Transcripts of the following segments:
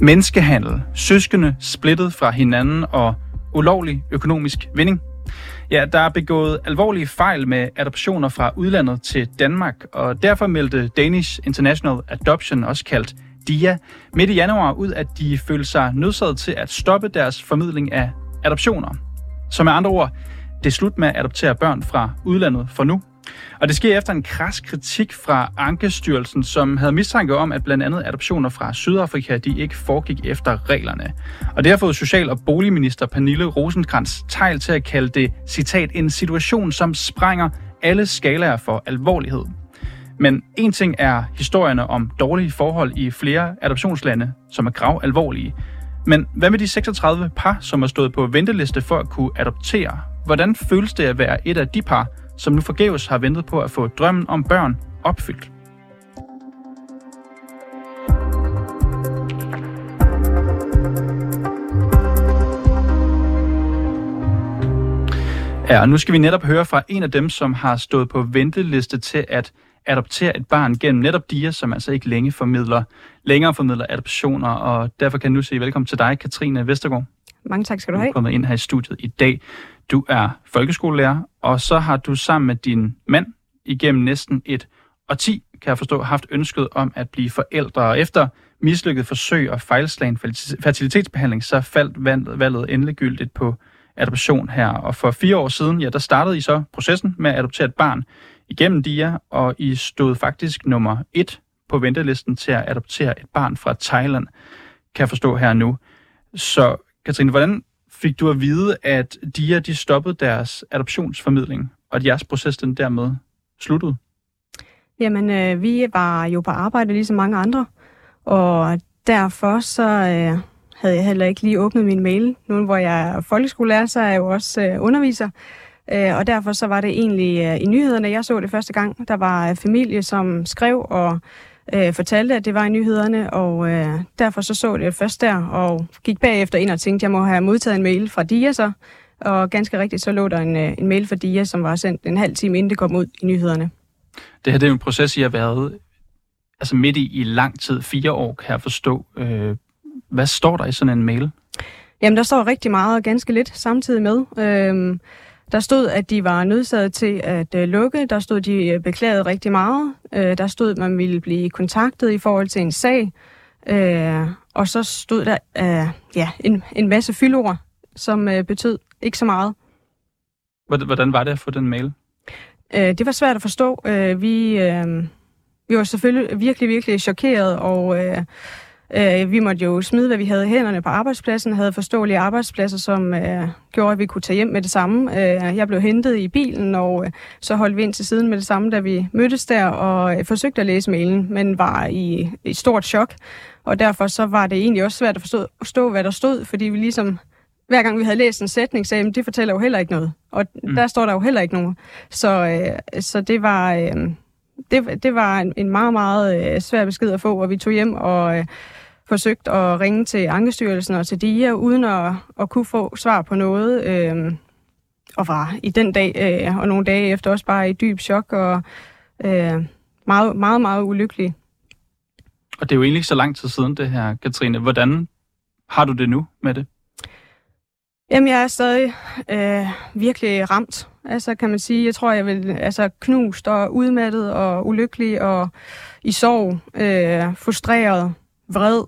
Menneskehandel, søskende splittet fra hinanden og ulovlig økonomisk vinding. Ja, der er begået alvorlige fejl med adoptioner fra udlandet til Danmark, og derfor meldte Danish International Adoption, også kaldt DIA, midt i januar ud, at de følte sig nødsaget til at stoppe deres formidling af adoptioner. Så med andre ord, det er slut med at adoptere børn fra udlandet for nu. Og det sker efter en kras kritik fra Ankestyrelsen, som havde mistanke om, at blandt andet adoptioner fra Sydafrika, de ikke foregik efter reglerne. Og det har fået Social- og Boligminister Pernille Rosenkrantz tegl til at kalde det, citat, en situation, som sprænger alle skalaer for alvorlighed. Men en ting er historierne om dårlige forhold i flere adoptionslande, som er grav alvorlige. Men hvad med de 36 par, som har stået på venteliste for at kunne adoptere? Hvordan føles det at være et af de par, som nu forgæves har ventet på at få drømmen om børn opfyldt? Ja, og nu skal vi netop høre fra en af dem, som har stået på venteliste til at adoptere et barn gennem netop DIA, som altså ikke længe formidler, længere formidler adoptioner, og derfor kan jeg nu sige velkommen til dig, Katrine Vestergaard. Mange tak skal du have. Du er kommet ind her i studiet i dag. Du er folkeskolelærer, og så har du sammen med din mand igennem næsten et årti, kan jeg forstå, haft ønsket om at blive forældre. Og efter mislykket forsøg og fejlslagen fertilitetsbehandling, så faldt valget endegyldigt på adoption her. Og for fire år siden, ja, der startede I så processen med at adoptere et barn igennem DIA, og I stod faktisk nummer et på ventelisten til at adoptere et barn fra Thailand, kan jeg forstå her nu. Så Katrine, hvordan fik du at vide, at DIA de stoppede deres adoptionsformidling, og at jeres proces den dermed sluttede? Jamen, øh, vi var jo på arbejde ligesom mange andre, og derfor så øh, havde jeg heller ikke lige åbnet min mail. Nu hvor jeg er folkeskolelærer, så er jeg jo også øh, underviser, øh, og derfor så var det egentlig øh, i nyhederne, jeg så det første gang. Der var øh, familie, som skrev og øh, fortalte, at det var i nyhederne, og øh, derfor så så det først der, og gik bagefter ind og tænkte, at jeg må have modtaget en mail fra DIA så, og ganske rigtigt så lå der en, øh, en mail fra DIA, som var sendt en halv time inden det kom ud i nyhederne. Det her det er en proces, I har været altså midt i, i lang tid, fire år, kan jeg forstå. Øh, hvad står der i sådan en mail? Jamen, der står rigtig meget og ganske lidt samtidig med. Øh, der stod, at de var nødsaget til at øh, lukke. Der stod, at de øh, beklagede rigtig meget. Øh, der stod, at man ville blive kontaktet i forhold til en sag. Øh, og så stod der øh, ja, en, en masse fyldord, som øh, betød ikke så meget. Hvordan var det at få den mail? Øh, det var svært at forstå. Øh, vi, øh, vi var selvfølgelig virkelig, virkelig chokeret, og øh, Øh, vi måtte jo smide, hvad vi havde i hænderne på arbejdspladsen, havde forståelige arbejdspladser, som øh, gjorde, at vi kunne tage hjem med det samme. Øh, jeg blev hentet i bilen, og øh, så holdt vi ind til siden med det samme, da vi mødtes der, og øh, forsøgte at læse mailen, men var i et stort chok. Og derfor så var det egentlig også svært at forstå, forstå hvad der stod, fordi vi ligesom hver gang vi havde læst en sætning, sagde, at det fortæller jo heller ikke noget. Og mm. der står der jo heller ikke nogen. Så, øh, så det var... Øh, det, det var en, en meget, meget øh, svær besked at få, og vi tog hjem og øh, forsøgt at ringe til Ankestyrelsen og til DIA, uden at, at kunne få svar på noget. Øh, og var i den dag øh, og nogle dage efter også bare i dyb chok og øh, meget, meget, meget ulykkelig. Og det er jo egentlig ikke så lang tid siden det her, Katrine. Hvordan har du det nu med det? Jamen, jeg er stadig øh, virkelig ramt. Altså, kan man sige, jeg tror, jeg vil altså knust og udmattet og ulykkelig og i sorg, øh, frustreret vred.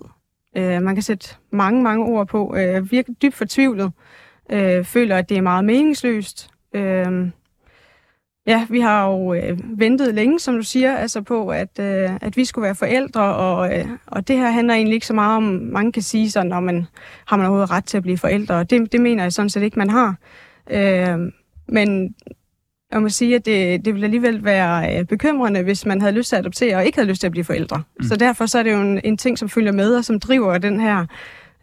Øh, man kan sætte mange, mange ord på. Øh, virkelig dybt fortvivlet. Øh, føler, at det er meget meningsløst. Øh, ja, vi har jo øh, ventet længe, som du siger, altså på, at, øh, at vi skulle være forældre, og, øh, og det her handler egentlig ikke så meget om, man kan sige sådan, når man har man overhovedet ret til at blive forældre, og det, det mener jeg sådan set ikke, man har. Øh, men jeg må sige, at det, det ville alligevel være øh, bekymrende, hvis man havde lyst til at adoptere og ikke havde lyst til at blive forældre. Mm. Så derfor så er det jo en, en ting, som følger med og som driver den her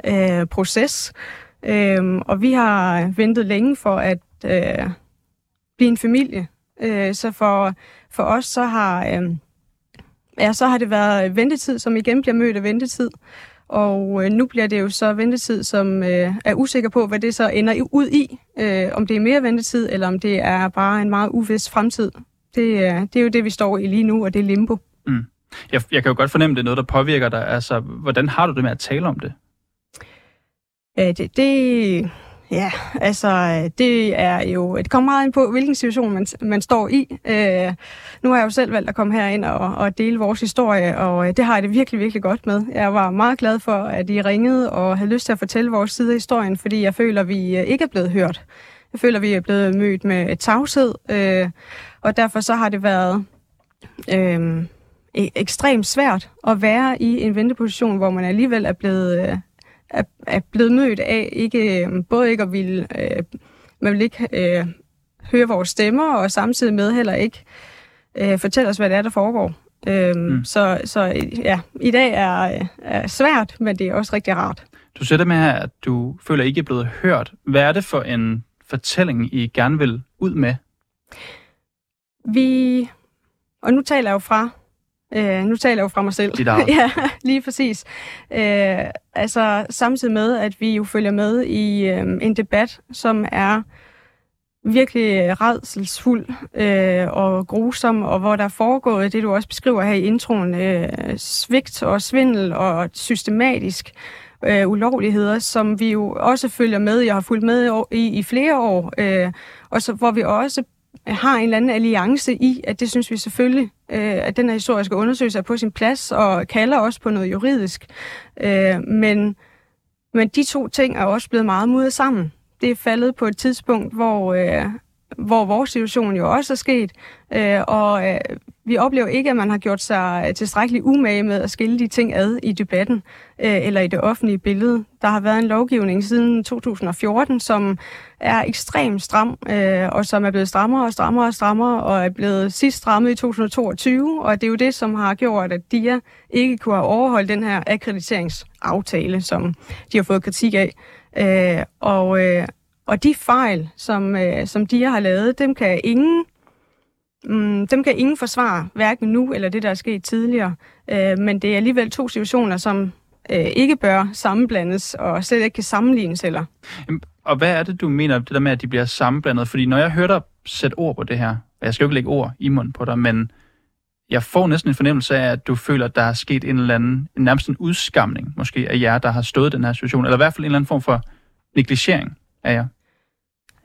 øh, proces. Øhm, og vi har ventet længe for at øh, blive en familie. Øh, så for, for os så har, øh, ja, så har det været ventetid, som igen bliver mødt af ventetid. Og øh, nu bliver det jo så ventetid, som øh, er usikker på, hvad det så ender ud i. Øh, om det er mere ventetid, eller om det er bare en meget uvis fremtid. Det, øh, det er jo det, vi står i lige nu, og det er limbo. Mm. Jeg, jeg kan jo godt fornemme, det er noget, der påvirker dig. Altså, hvordan har du det med at tale om det? Øh, det, det, ja, altså, øh, det er jo, det kommer meget ind på, hvilken situation man, man står i. Øh, nu har jeg jo selv valgt at komme herind og, og dele vores historie, og øh, det har jeg det virkelig, virkelig godt med. Jeg var meget glad for, at I ringede og havde lyst til at fortælle vores side af historien, fordi jeg føler, at vi øh, ikke er blevet hørt. Jeg føler, at vi er blevet mødt med et tavshed, øh, og derfor så har det været øh, e-, ekstremt svært at være i en venteposition, hvor man alligevel er blevet, øh, er, er blevet mødt af ikke, øh, både ikke at ville, øh, man vil ikke øh, høre vores stemmer, og samtidig med heller ikke øh, fortælle os, hvad det er, der foregår. Øhm, mm. så, så ja, i dag er, er svært, men det er også rigtig rart. Du sætter med her, at du føler ikke er blevet hørt. Hvad er det for en fortælling, I gerne vil ud med? Vi, og nu taler jeg jo fra, øh, nu taler jeg jo fra mig selv. ja, lige præcis. Øh, altså samtidig med, at vi jo følger med i øh, en debat, som er virkelig redselsfuld øh, og grusom, og hvor der er foregået det, du også beskriver her i introen, øh, svigt og svindel og systematisk øh, ulovligheder, som vi jo også følger med i og har fulgt med i i flere år, øh, og så, hvor vi også Øh, har en eller anden alliance i, at det synes vi selvfølgelig, øh, at den her historiske undersøgelse er på sin plads og kalder også på noget juridisk. Øh, men, men de to ting er også blevet meget mudret sammen. Det er faldet på et tidspunkt, hvor, øh, hvor vores situation jo også er sket, øh, og øh, vi oplever ikke, at man har gjort sig øh, tilstrækkeligt umage med at skille de ting ad i debatten øh, eller i det offentlige billede. Der har været en lovgivning siden 2014, som er ekstremt stram, øh, og som er blevet strammere og strammere og strammere, og er blevet sidst strammet i 2022, og det er jo det, som har gjort, at DIA ikke kunne have overholdt den her akkrediteringsaftale, som de har fået kritik af. Øh, og, øh, og de fejl, som, øh, som DIA har lavet, dem kan ingen Mm, dem kan ingen forsvare, hverken nu eller det, der er sket tidligere. Øh, men det er alligevel to situationer, som øh, ikke bør sammenblandes og slet ikke kan sammenlignes heller. Og hvad er det, du mener, det der med, at de bliver sammenblandet? Fordi når jeg hører dig sætte ord på det her, og jeg skal jo ikke lægge ord i munden på dig, men jeg får næsten en fornemmelse af, at du føler, at der er sket en eller anden, en nærmest en udskamning måske af jer, der har stået i den her situation, eller i hvert fald en eller anden form for negligering af jer.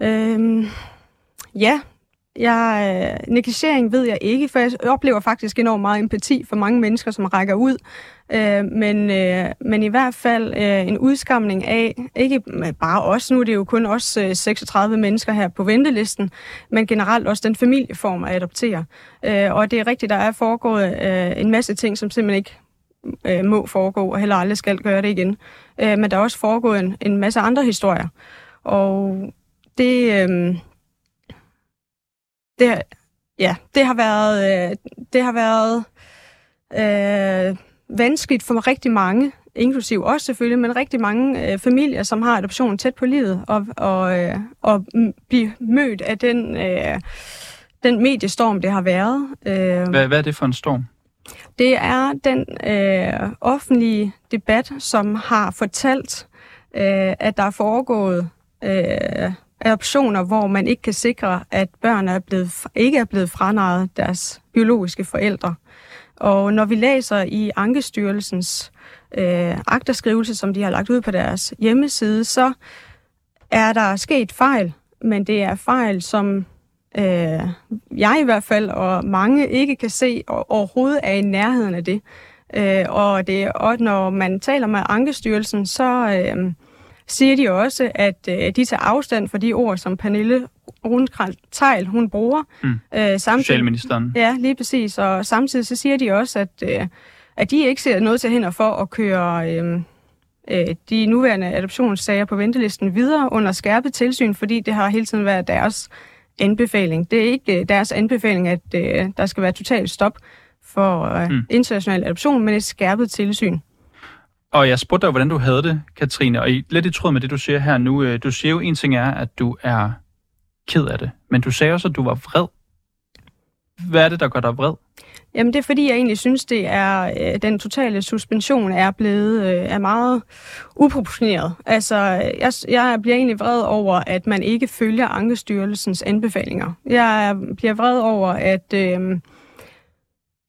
Øhm, ja, jeg, øh, negligering ved jeg ikke, for jeg oplever faktisk enormt meget empati for mange mennesker, som rækker ud. Øh, men, øh, men i hvert fald øh, en udskamning af, ikke bare os, nu er det jo kun os øh, 36 mennesker her på ventelisten, men generelt også den familieform at adoptere. Øh, og det er rigtigt, der er foregået øh, en masse ting, som simpelthen ikke øh, må foregå, og heller aldrig skal gøre det igen. Øh, men der er også foregået en, en masse andre historier. Og det... Øh, det, ja, det har været, øh, det har været øh, vanskeligt for rigtig mange, inklusiv også selvfølgelig, men rigtig mange øh, familier, som har adoption tæt på livet, og, og, øh, og blive mødt af den, øh, den mediestorm, det har været. Øh, hvad, hvad er det for en storm? Det er den øh, offentlige debat, som har fortalt, øh, at der er foregået øh, adoptioner, hvor man ikke kan sikre, at børn er blevet, ikke er blevet franaret deres biologiske forældre. Og når vi læser i Ankestyrelsens øh, akterskrivelse, som de har lagt ud på deres hjemmeside, så er der sket fejl, men det er fejl, som øh, jeg i hvert fald og mange ikke kan se og overhovedet er i nærheden af det. Øh, og, det og når man taler med Ankestyrelsen, så... Øh, siger de også, at øh, de tager afstand for de ord, som Pernille Rundkrald Tejl, hun bruger. Mm. Øh, samtidig, Socialministeren. Ja, lige præcis. Og samtidig så siger de også, at, øh, at de ikke ser noget til hænder for at køre øh, øh, de nuværende adoptionssager på ventelisten videre under skærpet tilsyn, fordi det har hele tiden været deres anbefaling. Det er ikke øh, deres anbefaling, at øh, der skal være totalt stop for øh, mm. international adoption, men et skærpet tilsyn. Og jeg spurgte dig, hvordan du havde det, Katrine, og lidt i tråd med det, du siger her nu. Øh, du siger jo, en ting er, at du er ked af det, men du sagde også, at du var vred. Hvad er det, der gør dig vred? Jamen det er fordi, jeg egentlig synes, det er øh, den totale suspension er blevet øh, er meget uproportioneret. Altså, øh, jeg, jeg bliver egentlig vred over, at man ikke følger Ankestyrelsens anbefalinger. Jeg bliver vred over, at... Øh,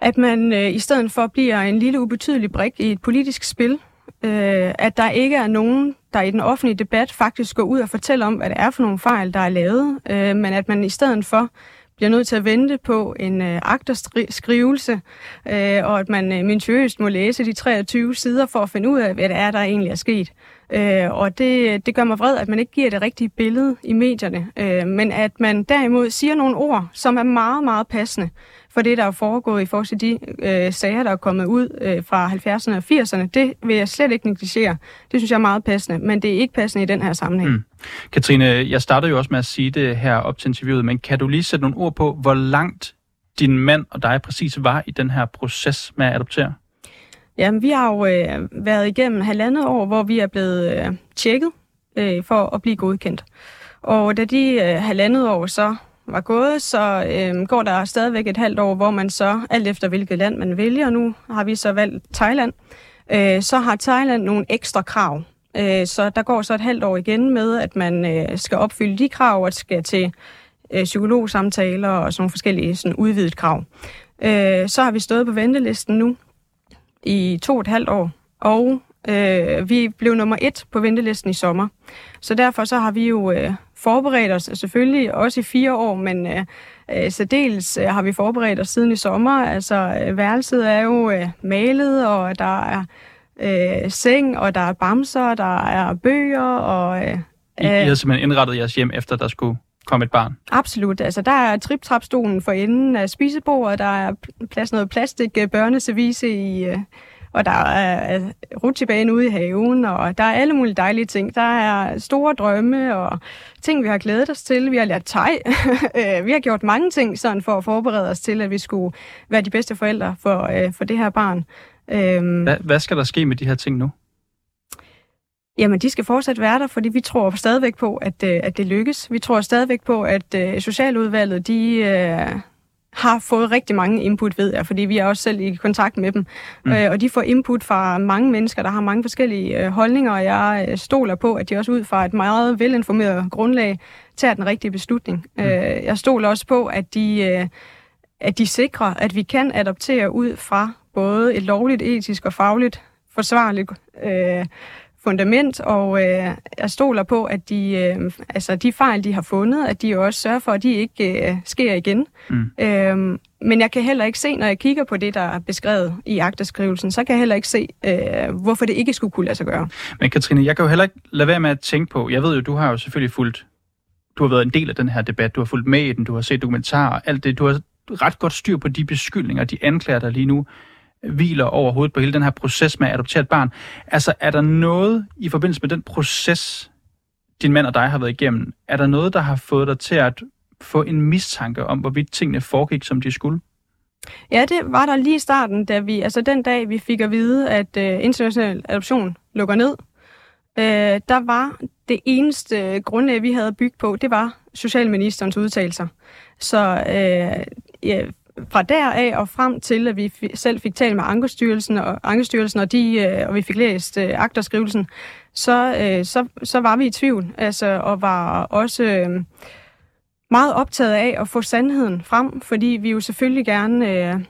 at man øh, i stedet for bliver en lille ubetydelig brik i et politisk spil, øh, at der ikke er nogen, der i den offentlige debat faktisk går ud og fortæller om, hvad det er for nogle fejl, der er lavet, øh, men at man i stedet for bliver nødt til at vente på en øh, akterskrivelse, øh, og at man øh, minutiøst må læse de 23 sider for at finde ud af, hvad det er, der egentlig er sket. Øh, og det, det gør mig vred, at man ikke giver det rigtige billede i medierne, øh, men at man derimod siger nogle ord, som er meget, meget passende for det, der er foregået i forhold til de øh, sager, der er kommet ud øh, fra 70'erne og 80'erne. Det vil jeg slet ikke negligere. Det synes jeg er meget passende, men det er ikke passende i den her sammenhæng. Mm. Katrine, jeg startede jo også med at sige det her op til interviewet, men kan du lige sætte nogle ord på, hvor langt din mand og dig præcis var i den her proces med at adoptere? Jamen, vi har jo øh, været igennem halvandet år, hvor vi er blevet øh, tjekket øh, for at blive godkendt. Og da de øh, halvandet år så var gået, så øh, går der stadigvæk et halvt år, hvor man så, alt efter hvilket land man vælger, nu har vi så valgt Thailand, øh, så har Thailand nogle ekstra krav. Øh, så der går så et halvt år igen med, at man øh, skal opfylde de krav, og skal til øh, psykologsamtaler og sådan nogle forskellige sådan udvidet krav. Øh, så har vi stået på ventelisten nu i to og et halvt år, og øh, vi blev nummer et på ventelisten i sommer. Så derfor så har vi jo øh, forberedt os, selvfølgelig også i fire år, men øh, øh, særdeles øh, har vi forberedt os siden i sommer. Altså øh, værelset er jo øh, malet, og der er øh, seng, og der er bamser, der er bøger, og... Øh, I, I har simpelthen indrettet jeres hjem efter, der skulle komme et barn? Absolut. Altså, der er trip-trap-stolen for enden af spisebordet, der er plads noget plastik øh, børneservice i, øh, og der er rutsjebane ude i haven, og der er alle mulige dejlige ting. Der er store drømme og ting, vi har glædet os til. Vi har lært teg. Øh, vi har gjort mange ting sådan for at forberede os til, at vi skulle være de bedste forældre for, øh, for det her barn. Øhm, hvad, hvad skal der ske med de her ting nu? Jamen, de skal fortsat være der, fordi vi tror stadigvæk på, at, øh, at det lykkes. Vi tror stadigvæk på, at Socialudvalget, de, har fået rigtig mange input, ved jeg, fordi vi er også selv i kontakt med dem. Mm. Øh, og de får input fra mange mennesker, der har mange forskellige øh, holdninger, og jeg øh, stoler på, at de også ud fra et meget velinformeret grundlag tager den rigtige beslutning. Mm. Øh, jeg stoler også på, at de, øh, at de sikrer, at vi kan adoptere ud fra både et lovligt, etisk og fagligt forsvarligt øh, fundament, og øh, jeg stoler på, at de, øh, altså de fejl, de har fundet, at de også sørger for, at de ikke øh, sker igen. Mm. Øhm, men jeg kan heller ikke se, når jeg kigger på det, der er beskrevet i agteskrivelsen, så kan jeg heller ikke se, øh, hvorfor det ikke skulle kunne lade sig gøre. Men Katrine, jeg kan jo heller ikke lade være med at tænke på, jeg ved jo, du har jo selvfølgelig fulgt, du har været en del af den her debat, du har fulgt med i den, du har set dokumentarer, alt det, du har ret godt styr på de beskyldninger, de anklager der lige nu hviler overhovedet på hele den her proces med at adoptere et barn. Altså, er der noget i forbindelse med den proces, din mand og dig har været igennem, er der noget, der har fået dig til at få en mistanke om, hvorvidt tingene foregik, som de skulle? Ja, det var der lige i starten, da vi, altså den dag, vi fik at vide, at øh, international adoption lukker ned. øh, der var det eneste grundlag, vi havde bygget på, det var socialministerens udtalelser. Så øh, ja, fra deraf og frem til, at vi selv fik talt med Ankestyrelsen og, Ankestyrelsen, og, de, øh, og vi fik læst øh, akterskrivelsen, så, øh, så, så var vi i tvivl, altså, og var også øh, meget optaget af at få sandheden frem, fordi vi jo selvfølgelig gerne, øh,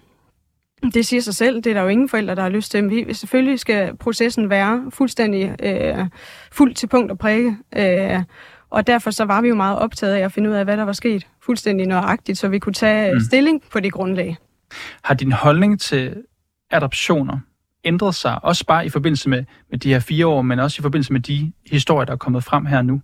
det siger sig selv, det er der jo ingen forældre, der har lyst til, men vi, selvfølgelig skal processen være fuldstændig øh, fuldt til punkt og prikke, øh, og derfor så var vi jo meget optaget af at finde ud af, hvad der var sket fuldstændig nøjagtigt, så vi kunne tage mm. stilling på det grundlag. Har din holdning til adoptioner ændret sig, også bare i forbindelse med, med de her fire år, men også i forbindelse med de historier, der er kommet frem her nu?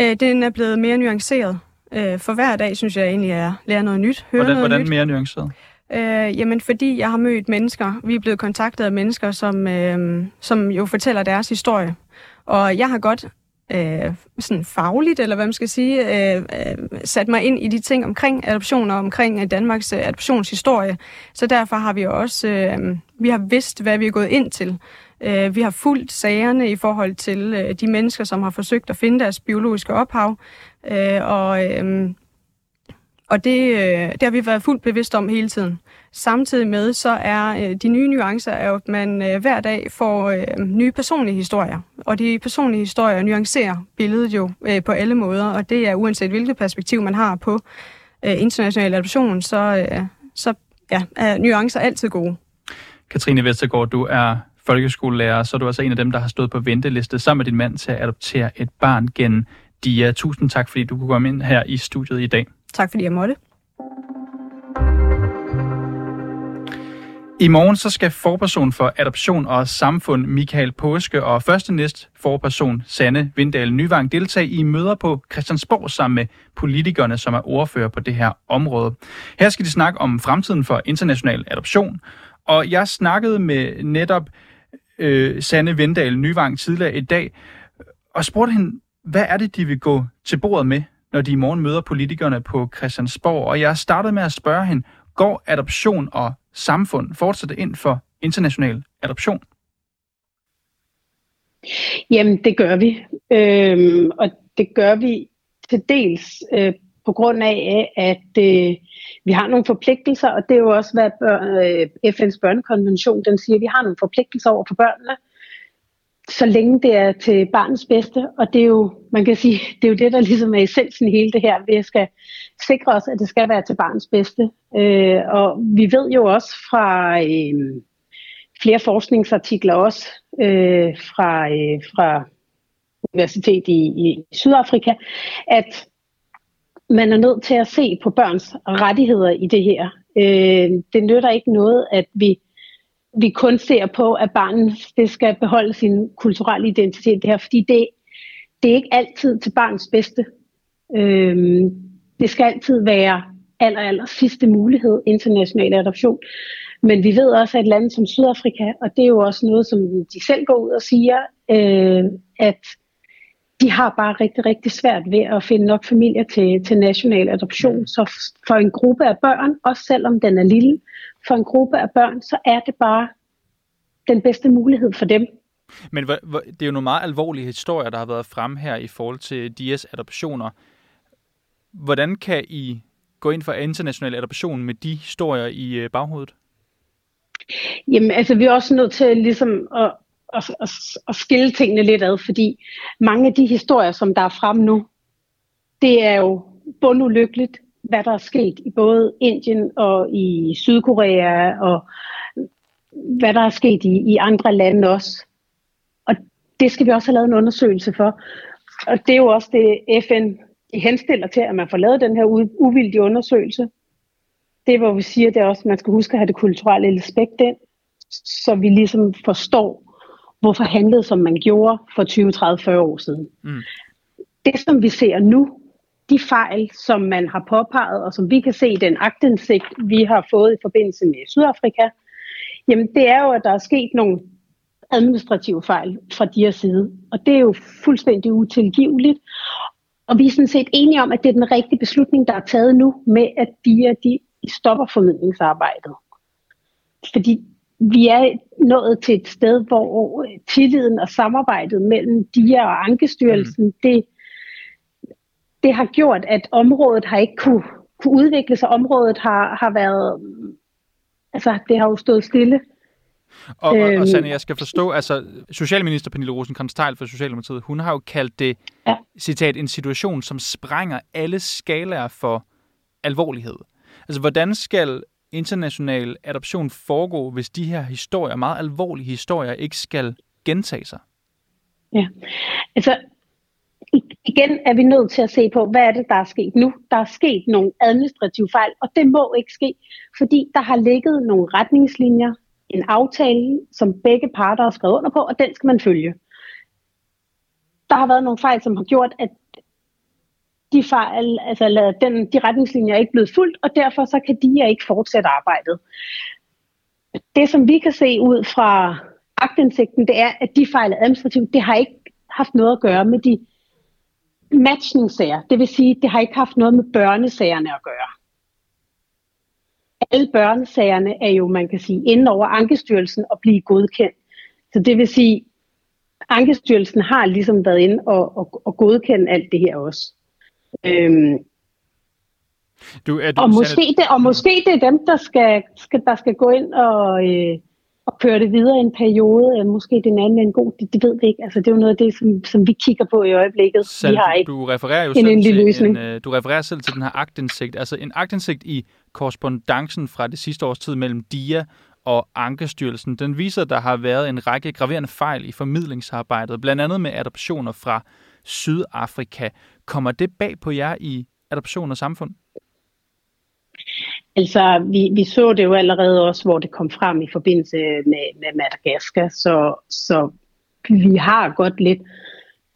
Øh, den er blevet mere nuanceret. Øh, for hver dag synes jeg egentlig, at jeg lærer noget nyt. Hører hvordan, noget hvordan nyt. mere nuanceret? Øh, jamen, fordi jeg har mødt mennesker. Vi er blevet kontaktet af mennesker, som, øh, som jo fortæller deres historie. Og jeg har godt øh, sådan fagligt, eller hvad man skal sige, øh, øh, sat mig ind i de ting omkring adoption og omkring øh, Danmarks øh, adoptionshistorie. Så derfor har vi også, øh, vi har vidst, hvad vi er gået ind til. Øh, vi har fulgt sagerne i forhold til øh, de mennesker, som har forsøgt at finde deres biologiske ophav. Øh, og øh, og det, øh, det har vi været fuldt bevidst om hele tiden. Samtidig med, så er øh, de nye nuancer, er, at man øh, hver dag får øh, nye personlige historier. Og de personlige historier nuancerer billedet jo øh, på alle måder, og det er uanset hvilket perspektiv man har på øh, international adoption, så, øh, så ja, er nuancer altid gode. Katrine Vestergaard, du er folkeskolelærer, så er du altså en af dem, der har stået på venteliste sammen med din mand til at adoptere et barn gennem DIA. Tusind tak, fordi du kunne komme ind her i studiet i dag. Tak, fordi jeg måtte. I morgen så skal forperson for adoption og samfund Michael Påske og første næst forperson Sanne Vindal Nyvang deltage i møder på Christiansborg sammen med politikerne, som er ordfører på det her område. Her skal de snakke om fremtiden for international adoption, og jeg snakkede med netop øh, Sanne Vindal Nyvang tidligere i dag, og spurgte hende, hvad er det, de vil gå til bordet med, når de i morgen møder politikerne på Christiansborg? Og jeg startede med at spørge hende, går adoption og samfund fortsat ind for international adoption? Jamen, det gør vi. Øhm, og det gør vi til dels øh, på grund af, at øh, vi har nogle forpligtelser, og det er jo også, hvad børn, øh, FN's børnekonvention den siger, vi har nogle forpligtelser over for børnene, så længe det er til barnets bedste, og det er jo, man kan sige, det er jo det, der ligesom er essensen i hele det her, vi skal sikre os, at det skal være til barnets bedste. Øh, og vi ved jo også fra øh, flere forskningsartikler også øh, fra, øh, fra universitet i, i Sydafrika, at man er nødt til at se på børns rettigheder i det her. Øh, det nytter ikke noget, at vi vi kun ser på, at barnet det skal beholde sin kulturelle identitet det her, fordi det, det er ikke altid til barnets bedste. Øhm, det skal altid være aller, aller sidste mulighed, international adoption. Men vi ved også, at et land som Sydafrika, og det er jo også noget, som de selv går ud og siger, øh, at de har bare rigtig, rigtig svært ved at finde nok familier til, til national adoption. Så for en gruppe af børn, også selvom den er lille, for en gruppe af børn, så er det bare den bedste mulighed for dem. Men det er jo nogle meget alvorlige historier, der har været frem her i forhold til Dias adoptioner. Hvordan kan I gå ind for international adoption med de historier i øh, baghovedet? Jamen, altså, vi er også nødt til ligesom at, at, at, at skille tingene lidt ad, fordi mange af de historier, som der er frem nu, det er jo bundulykkeligt, hvad der er sket i både Indien og i Sydkorea, og hvad der er sket i, i andre lande også. Og det skal vi også have lavet en undersøgelse for. Og det er jo også det, FN de henstiller til, at man får lavet den her uvildige undersøgelse. Det hvor vi siger, det er også, at man skal huske at have det kulturelle aspekt ind, så vi ligesom forstår, hvorfor handlede som man gjorde for 20, 30, 40 år siden. Mm. Det som vi ser nu, de fejl, som man har påpeget, og som vi kan se i den agtindsigt, vi har fået i forbindelse med Sydafrika, jamen det er jo, at der er sket nogle administrative fejl fra de her side. Og det er jo fuldstændig utilgiveligt. Og vi er sådan set enige om, at det er den rigtige beslutning, der er taget nu med, at de, de stopper formidlingsarbejdet. Fordi vi er nået til et sted, hvor tilliden og samarbejdet mellem DIA og Ankestyrelsen, mm. det, det har gjort, at området har ikke kunne, kunne udvikle sig. Området har, har været, altså det har jo stået stille. Og, og, og øhm. Sanne, jeg skal forstå, altså Socialminister Pernille rosenkrantz teil for Socialdemokratiet, hun har jo kaldt det, ja. citat, en situation, som sprænger alle skalaer for alvorlighed. Altså, hvordan skal international adoption foregå, hvis de her historier, meget alvorlige historier, ikke skal gentage sig? Ja, altså igen er vi nødt til at se på, hvad er det, der er sket nu. Der er sket nogle administrative fejl, og det må ikke ske, fordi der har ligget nogle retningslinjer, en aftale, som begge parter har skrevet under på, og den skal man følge. Der har været nogle fejl, som har gjort, at de fejl, altså den, de retningslinjer er ikke blevet fuldt, og derfor så kan de ikke fortsætte arbejdet. Det, som vi kan se ud fra agtindsigten, det er, at de fejl administrativt. Det har ikke haft noget at gøre med de matchningssager. Det vil sige, det har ikke haft noget med børnesagerne at gøre. Alle børnesagerne er jo, man kan sige, inden over Ankestyrelsen og blive godkendt. Så det vil sige, Ankestyrelsen har ligesom været inde og, og, og godkendt alt det her også. Øhm, du, er du og, måske det, og måske det er dem, der skal, skal, der skal gå ind og, øh, og køre det videre en periode, måske den anden er en god, det, det ved vi ikke. Altså, det er jo noget af det, som, som vi kigger på i øjeblikket. Sand, vi har ikke du refererer jo en selv til løsning. En, øh, du refererer selv til den her agtindsigt, altså en agtindsigt i korrespondancen fra det sidste års tid mellem DIA og Ankestyrelsen. Den viser, at der har været en række graverende fejl i formidlingsarbejdet, blandt andet med adoptioner fra Sydafrika. Kommer det bag på jer i adoption og samfund? Altså, vi, vi så det jo allerede også, hvor det kom frem i forbindelse med, med Madagaskar, så, så vi har godt lidt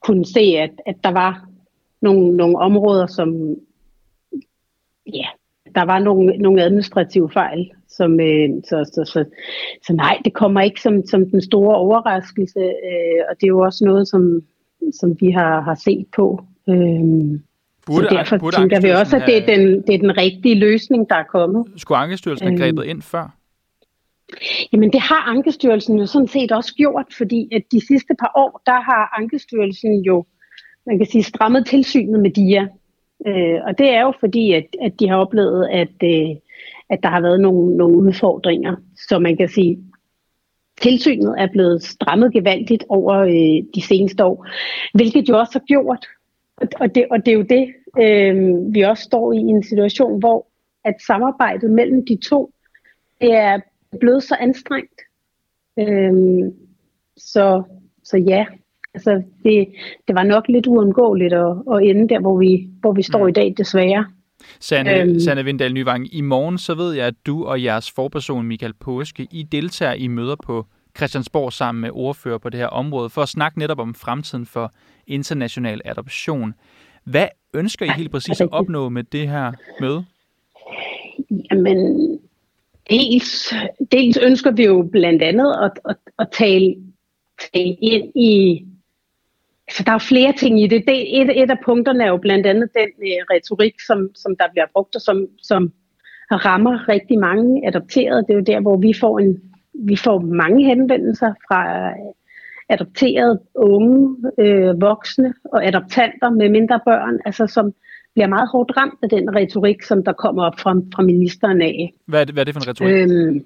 kunnet se, at, at der var nogle, nogle områder, som, ja, der var nogle, nogle administrative fejl, som, øh, så, så, så, så nej, det kommer ikke som, som den store overraskelse, øh, og det er jo også noget, som, som vi har, har set på. Øh, Burde, så derfor burde tænker vi også, at det er, den, det er den rigtige løsning, der er kommet. Skulle Ankestyrelsen have Øhm. grebet ind før? Jamen det har Ankestyrelsen jo sådan set også gjort, fordi at de sidste par år, der har Ankestyrelsen jo, man kan sige, strammet tilsynet med DIA. Øh, og det er jo fordi, at, at de har oplevet, at, øh, at der har været nogle, nogle udfordringer. Så man kan sige, tilsynet er blevet strammet gevaldigt over øh, de seneste år, hvilket jo også har gjort, og, det, og det er jo det, øh, vi også står i en situation, hvor at samarbejdet mellem de to, det er blevet så anstrengt. Øhm, så, så ja, altså det, det var nok lidt uundgåeligt at, at ende der, hvor vi, hvor vi står Mm. i dag, desværre. Sanne, Øhm. Sanne Vindal Nyvang, i morgen så ved jeg, at du og jeres forperson Michael Påske, I deltager i møder på Christiansborg sammen med ordfører på det her område, for at snakke netop om fremtiden for international adoption. Hvad ønsker I helt præcis at opnå med det her møde? Jamen, dels, dels ønsker vi jo blandt andet at, at, at tale, tale ind i... Altså, der er jo flere ting i det. det et, et af punkterne er jo blandt andet den øh, retorik, som, som der bliver brugt, og som, som rammer rigtig mange adopterede. Det er jo der, hvor vi får, en, vi får mange henvendelser fra øh, adopterede unge, øh, voksne og adoptanter med mindre børn, altså som bliver meget hårdt ramt af den retorik, som der kommer op fra, fra ministeren af. Hvad er det, hvad er det for en retorik? Øhm,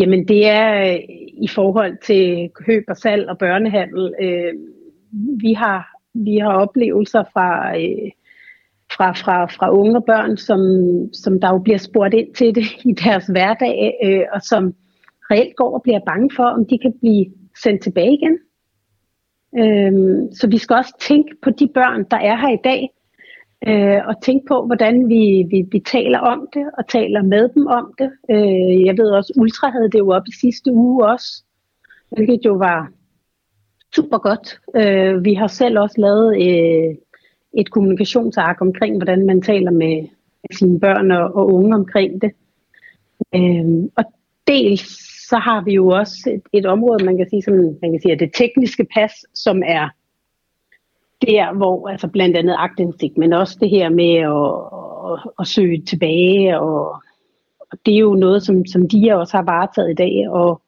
jamen det er øh, i forhold til køb og salg og børnehandel. Øh, vi, har, vi har oplevelser fra, øh, fra, fra, fra unge og børn, som, som der jo bliver spurgt ind til det i deres hverdag, øh, og som reelt går og bliver bange for, om de kan blive sendt tilbage igen. Øhm, så vi skal også tænke på de børn, der er her i dag, øh, og tænke på, hvordan vi, vi, vi taler om det, og taler med dem om det. Øh, jeg ved også, Ultra havde det jo op i sidste uge også, hvilket jo var super godt. Øh, vi har selv også lavet øh, et kommunikationsark omkring, hvordan man taler med sine børn og, og unge omkring det. Øh, og dels så har vi jo også et, et område, man kan sige, som man kan sige, er det tekniske pas, som er der, hvor altså blandt andet agtindsigt, men også det her med at, at, at søge tilbage, og, og det er jo noget, som, som de også har varetaget i dag, og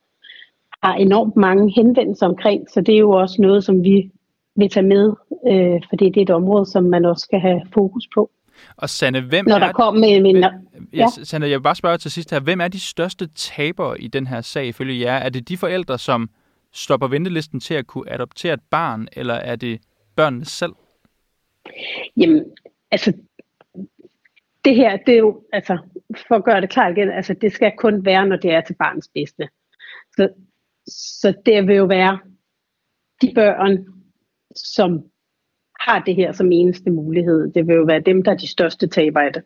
har enormt mange henvendelser omkring, så det er jo også noget, som vi vil tage med, øh, fordi det er et område, som man også skal have fokus på. Og Sanne, hvem Når er... der kommer med, med Hvem- ja. Ja. Sanne, jeg vil bare spørge til sidst her. Hvem er de største tabere i den her sag ifølge jer? Er det de forældre, som står på ventelisten til at kunne adoptere et barn, eller er det børnene selv? Jamen, altså, det her, det er jo, altså, for at gøre det klart igen, altså, det skal kun være, når det er til barnets bedste. Så, så det vil jo være de børn, som har det her som eneste mulighed. Det vil jo være dem, der er de største tabere af det.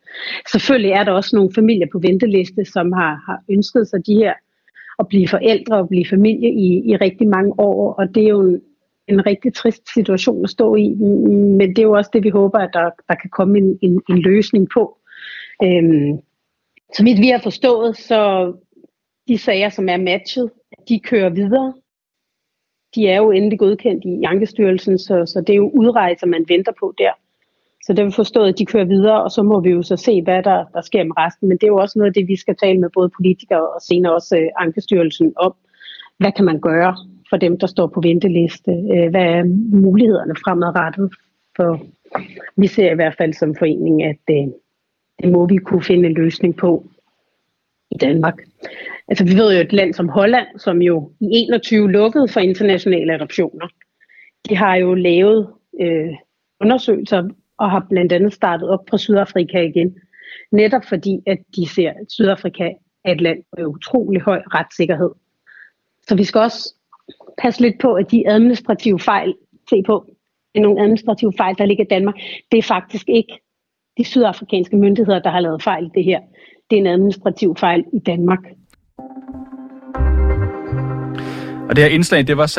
Selvfølgelig er der også nogle familier på venteliste, som har, har ønsket sig de her at blive forældre og blive familie i, i rigtig mange år, og det er jo en, en rigtig trist situation at stå i, men det er jo også det, vi håber, at der, der kan komme en, en, en løsning på. Øhm, så vidt vi har forstået, så de sager, som er matchet, de kører videre. De er jo endelig godkendt i Ankestyrelsen, så, så det er jo udrejser, man venter på der. Så det har vi forstået, at de kører videre, og så må vi jo så se, hvad der, der sker med resten. Men det er jo også noget af det, vi skal tale med både politikere og senere også øh, Ankestyrelsen om. Hvad kan man gøre for dem, der står på venteliste? Øh, hvad er mulighederne fremadrettet? For vi ser i hvert fald som forening, at øh, det må vi kunne finde en løsning på i Danmark. Altså vi ved jo et land som Holland, som jo i 21 lukkede for internationale adoptioner. De har jo lavet øh, undersøgelser og har blandt andet startet op på Sydafrika igen. Netop fordi, at de ser, at Sydafrika er et land med utrolig høj retssikkerhed. Så vi skal også passe lidt på, at de administrative fejl, se på, det er nogle administrative fejl, der ligger i Danmark, det er faktisk ikke de sydafrikanske myndigheder, der har lavet fejl i det her. Det er en administrativ fejl i Danmark. Og det her indslag, det var sat